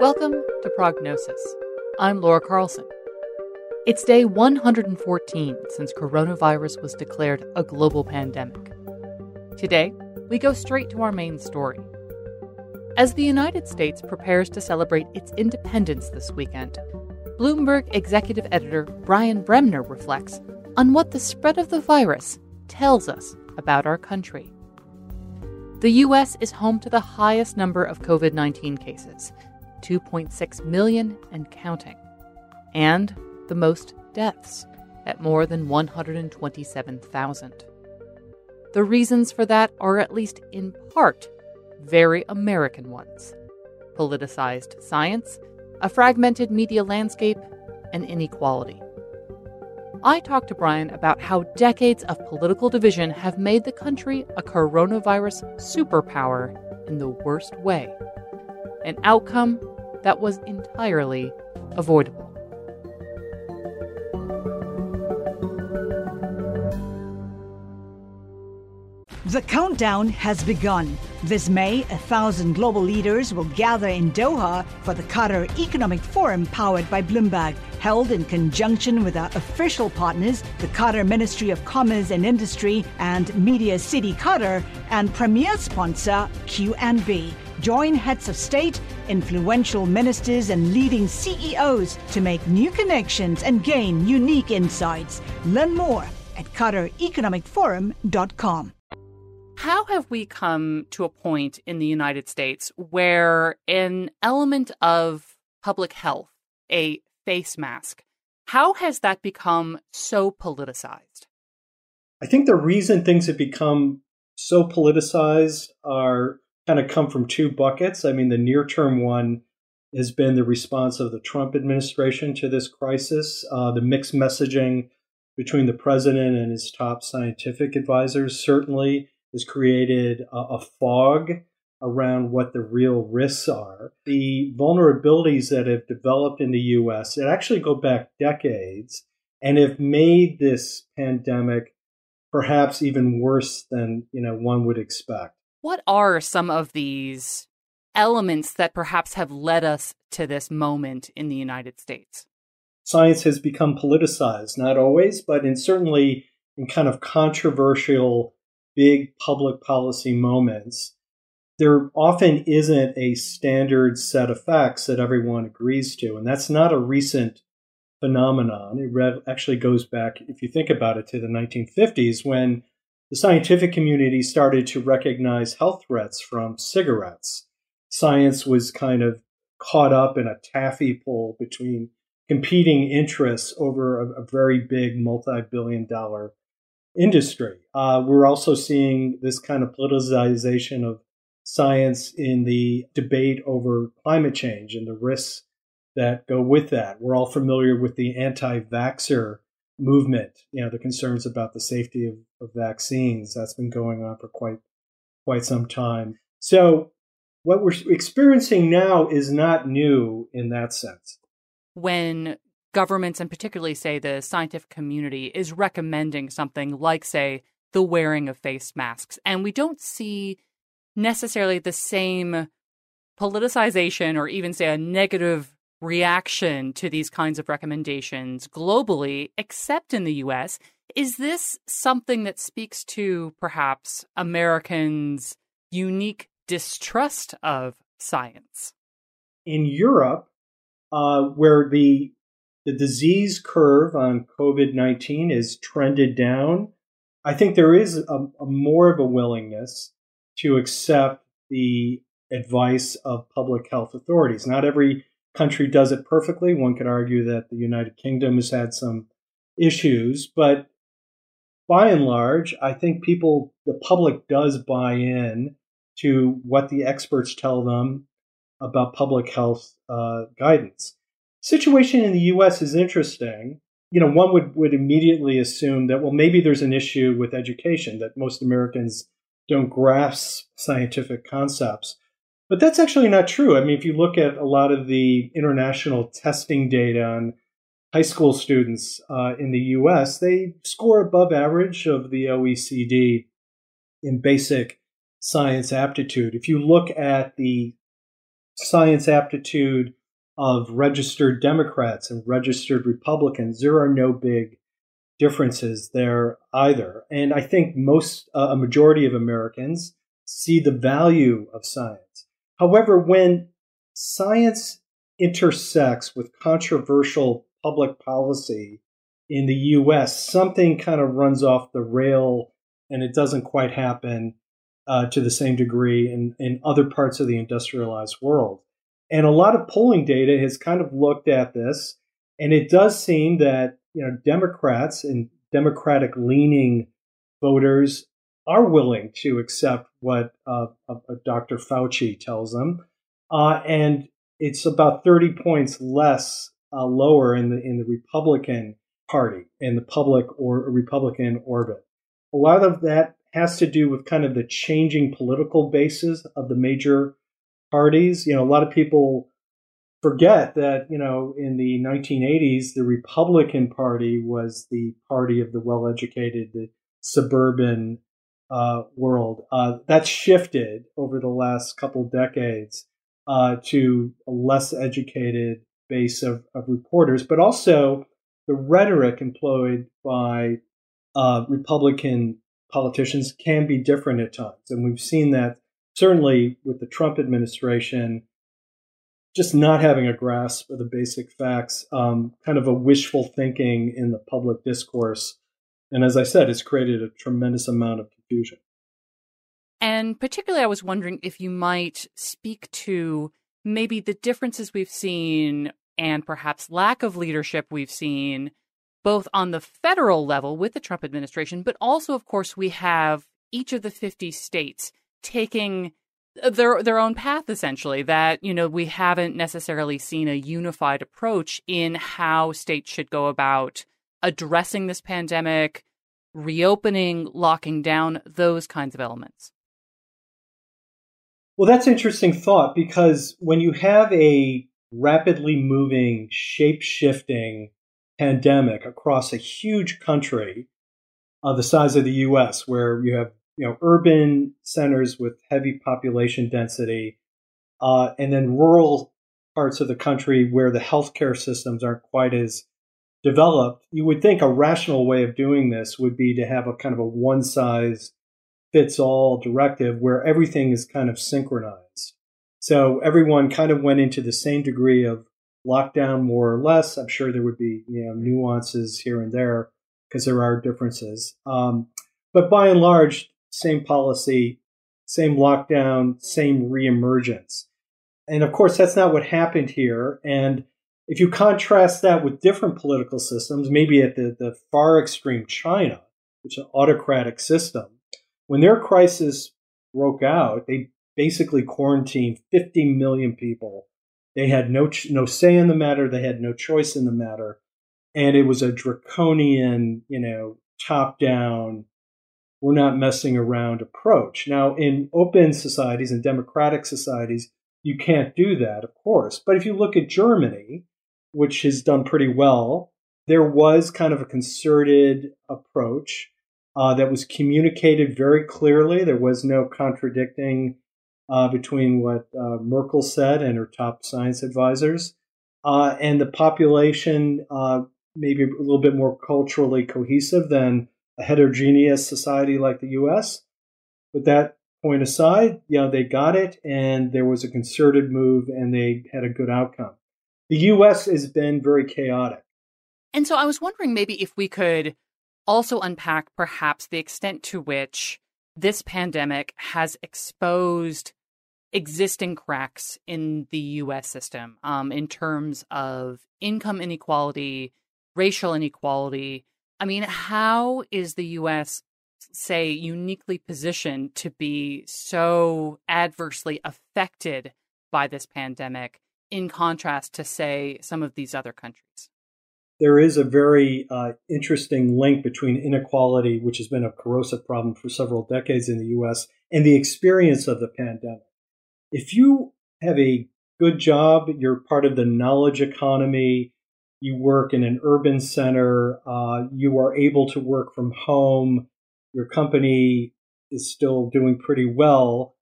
Welcome to Prognosis. I'm Laura Carlson. It's day 114 since coronavirus was declared a global pandemic. Today, we go straight to our main story. As the United States prepares to celebrate its independence this weekend, Bloomberg executive editor Brian Bremner reflects on what the spread of the virus tells us about our country. The U.S. is home to the highest number of COVID 19 cases 2.6 million and counting, and the most deaths at more than 127,000. The reasons for that are at least in part very American ones politicized science, a fragmented media landscape, and inequality. I talked to Brian about how decades of political division have made the country a coronavirus superpower in the worst way, an outcome that was entirely avoidable. The countdown has begun. This May, a thousand global leaders will gather in Doha for the Qatar Economic Forum powered by Bloomberg, held in conjunction with our official partners, the Qatar Ministry of Commerce and Industry and Media City Qatar, and premier sponsor QNB. Join heads of state, influential ministers, and leading CEOs to make new connections and gain unique insights. Learn more at QatarEconomicForum.com. How have we come to a point in the United States where an element of public health, a face mask, how has that become so politicized? I think the reason things have become so politicized are kind of come from two buckets. I mean, the near term one has been the response of the Trump administration to this crisis, uh, the mixed messaging between the president and his top scientific advisors certainly has created a, a fog around what the real risks are. The vulnerabilities that have developed in the US that actually go back decades and have made this pandemic perhaps even worse than you know one would expect. What are some of these elements that perhaps have led us to this moment in the United States? Science has become politicized, not always, but in certainly in kind of controversial big public policy moments, there often isn't a standard set of facts that everyone agrees to. And that's not a recent phenomenon. It actually goes back, if you think about it, to the 1950s when the scientific community started to recognize health threats from cigarettes. Science was kind of caught up in a taffy pull between competing interests over a, a very big multi billion dollar industry. Uh, we're also seeing this kind of politicization of science in the debate over climate change and the risks that go with that. We're all familiar with the anti vaxxer movement, you know, the concerns about the safety of, of vaccines. That's been going on for quite quite some time. So what we're experiencing now is not new in that sense. When governments and particularly say the scientific community is recommending something like say the wearing of face masks and we don't see necessarily the same politicization or even say a negative reaction to these kinds of recommendations globally except in the US is this something that speaks to perhaps Americans unique distrust of science in Europe uh, where the the disease curve on COVID 19 is trended down. I think there is a, a more of a willingness to accept the advice of public health authorities. Not every country does it perfectly. One could argue that the United Kingdom has had some issues, but by and large, I think people, the public does buy in to what the experts tell them about public health uh, guidance. Situation in the U.S. is interesting. You know, one would, would immediately assume that, well, maybe there's an issue with education, that most Americans don't grasp scientific concepts. But that's actually not true. I mean, if you look at a lot of the international testing data on high school students uh, in the US, they score above average of the OECD in basic science aptitude. If you look at the science aptitude of registered Democrats and registered Republicans, there are no big differences there either. And I think most, uh, a majority of Americans see the value of science. However, when science intersects with controversial public policy in the US, something kind of runs off the rail and it doesn't quite happen uh, to the same degree in, in other parts of the industrialized world. And a lot of polling data has kind of looked at this, and it does seem that you know Democrats and Democratic leaning voters are willing to accept what uh, Dr. Fauci tells them, uh, and it's about 30 points less uh, lower in the in the Republican Party in the public or Republican orbit. A lot of that has to do with kind of the changing political bases of the major parties. You know, a lot of people forget that you know in the 1980s the Republican Party was the party of the well-educated, the suburban uh, world. Uh, that's shifted over the last couple decades uh, to a less educated base of, of reporters, but also the rhetoric employed by uh, Republican politicians can be different at times. And we've seen that certainly with the Trump administration, just not having a grasp of the basic facts, um, kind of a wishful thinking in the public discourse. And as I said, it's created a tremendous amount of confusion. And particularly, I was wondering if you might speak to maybe the differences we've seen and perhaps lack of leadership we've seen both on the federal level with the Trump administration, but also, of course, we have each of the 50 states taking their their own path essentially that you know we haven't necessarily seen a unified approach in how states should go about addressing this pandemic reopening locking down those kinds of elements well that's interesting thought because when you have a rapidly moving shape shifting pandemic across a huge country uh, the size of the U.S., where you have you know urban centers with heavy population density, uh, and then rural parts of the country where the healthcare systems aren't quite as developed. You would think a rational way of doing this would be to have a kind of a one size fits all directive where everything is kind of synchronized. So everyone kind of went into the same degree of lockdown more or less. I'm sure there would be you know nuances here and there because there are differences. Um, but by and large, same policy, same lockdown, same reemergence. And of course, that's not what happened here. And if you contrast that with different political systems, maybe at the, the far extreme China, which is an autocratic system, when their crisis broke out, they basically quarantined 50 million people they had no no say in the matter. They had no choice in the matter, and it was a draconian, you know, top down. We're not messing around approach. Now, in open societies and democratic societies, you can't do that, of course. But if you look at Germany, which has done pretty well, there was kind of a concerted approach uh, that was communicated very clearly. There was no contradicting uh, between what uh, Merkel said and her top science advisors, uh, and the population uh, maybe a little bit more culturally cohesive than a heterogeneous society like the U.S. But that point aside, you know, they got it, and there was a concerted move, and they had a good outcome. The U.S. has been very chaotic. And so I was wondering maybe if we could also unpack perhaps the extent to which this pandemic has exposed existing cracks in the US system um, in terms of income inequality, racial inequality. I mean, how is the US say, uniquely positioned to be so adversely affected by this pandemic in contrast to, say, some of these other countries? There is a very uh, interesting link between inequality, which has been a corrosive problem for several decades in the US, and the experience of the pandemic. If you have a good job, you're part of the knowledge economy, you work in an urban center, uh, you are able to work from home, your company is still doing pretty well.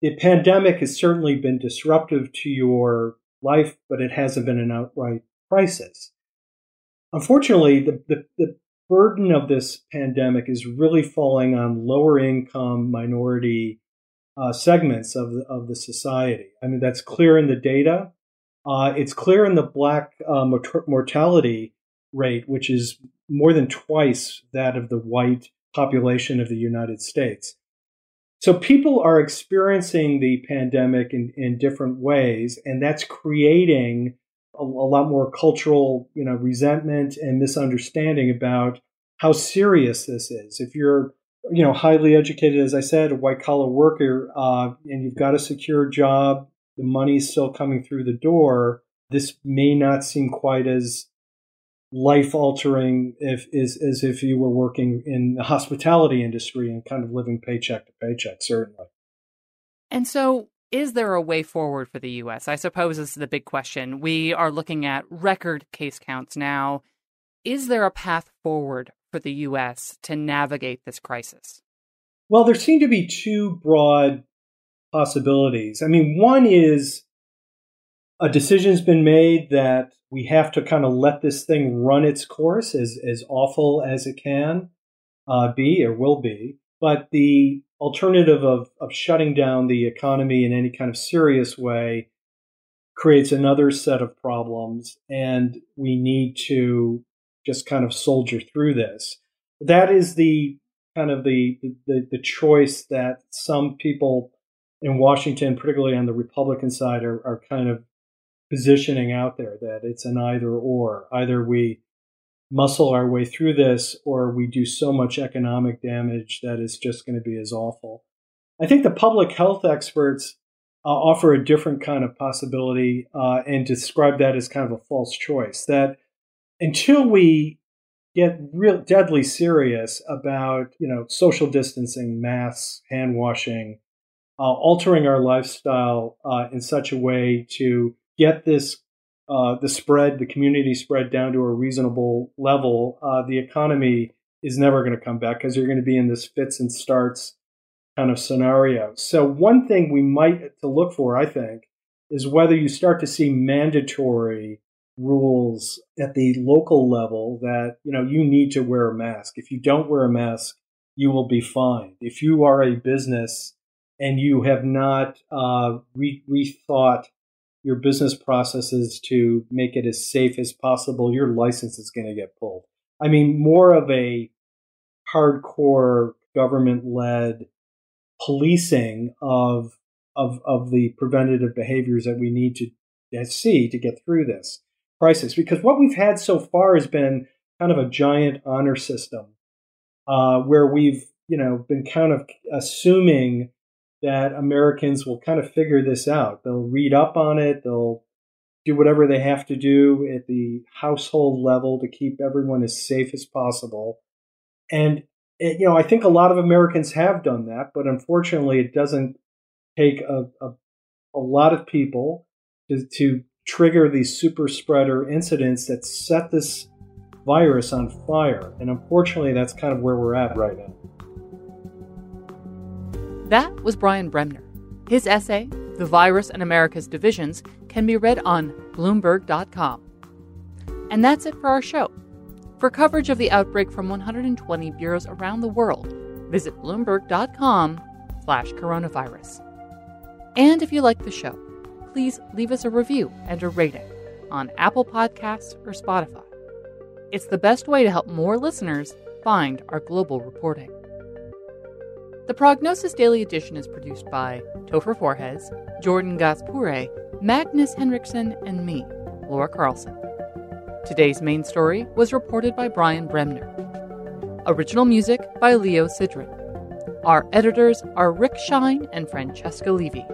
The pandemic has certainly been disruptive to your life, but it hasn't been an outright crisis. Unfortunately, the, the, the burden of this pandemic is really falling on lower income minority uh, segments of the, of the society. I mean, that's clear in the data. Uh, it's clear in the black uh, mortality rate, which is more than twice that of the white population of the United States. So people are experiencing the pandemic in, in different ways, and that's creating a, a lot more cultural, you know, resentment and misunderstanding about how serious this is. If you're you know, highly educated, as I said, a white collar worker, uh, and you've got a secure job, the money's still coming through the door, this may not seem quite as life altering if is as if you were working in the hospitality industry and kind of living paycheck to paycheck, certainly. And so is there a way forward for the US? I suppose this is the big question. We are looking at record case counts now. Is there a path forward for the US to navigate this crisis? Well, there seem to be two broad possibilities. I mean, one is a decision's been made that we have to kind of let this thing run its course as, as awful as it can uh, be or will be. But the alternative of, of shutting down the economy in any kind of serious way creates another set of problems. And we need to just kind of soldier through this. That is the kind of the, the, the choice that some people in Washington, particularly on the Republican side, are, are kind of positioning out there that it's an either or. Either we muscle our way through this or we do so much economic damage that it's just going to be as awful. I think the public health experts uh, offer a different kind of possibility uh, and describe that as kind of a false choice. That until we get real deadly serious about you know social distancing, masks, hand washing, uh, altering our lifestyle uh, in such a way to get this uh, the spread, the community spread down to a reasonable level, uh, the economy is never going to come back because you're going to be in this fits and starts kind of scenario. So one thing we might to look for, I think, is whether you start to see mandatory rules at the local level that you know you need to wear a mask. If you don't wear a mask, you will be fined. If you are a business and you have not uh, re- rethought your business processes to make it as safe as possible, your license is going to get pulled. I mean, more of a hardcore government led policing of, of, of the preventative behaviors that we need to see to get through this crisis. Because what we've had so far has been kind of a giant honor system uh, where we've, you know, been kind of assuming that Americans will kind of figure this out. They'll read up on it. They'll do whatever they have to do at the household level to keep everyone as safe as possible. And it, you know, I think a lot of Americans have done that, but unfortunately, it doesn't take a, a, a lot of people to, to trigger these super spreader incidents that set this virus on fire. And unfortunately, that's kind of where we're at right now. That was Brian Bremner. His essay, The Virus and America's Divisions, can be read on Bloomberg.com. And that's it for our show. For coverage of the outbreak from 120 bureaus around the world, visit Bloomberg.com slash coronavirus. And if you like the show, please leave us a review and a rating on Apple Podcasts or Spotify. It's the best way to help more listeners find our global reporting. The Prognosis Daily Edition is produced by Topher Forhecz, Jordan Gass-Poore', Magnus Henriksen, and me, Laura Carlson. Today's main story was reported by Brian Bremner. Original music by Leo Sidran. Our editors are Rick Shine and Francesca Levy.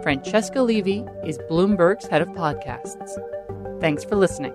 Francesca Levy is Bloomberg's head of podcasts. Thanks for listening.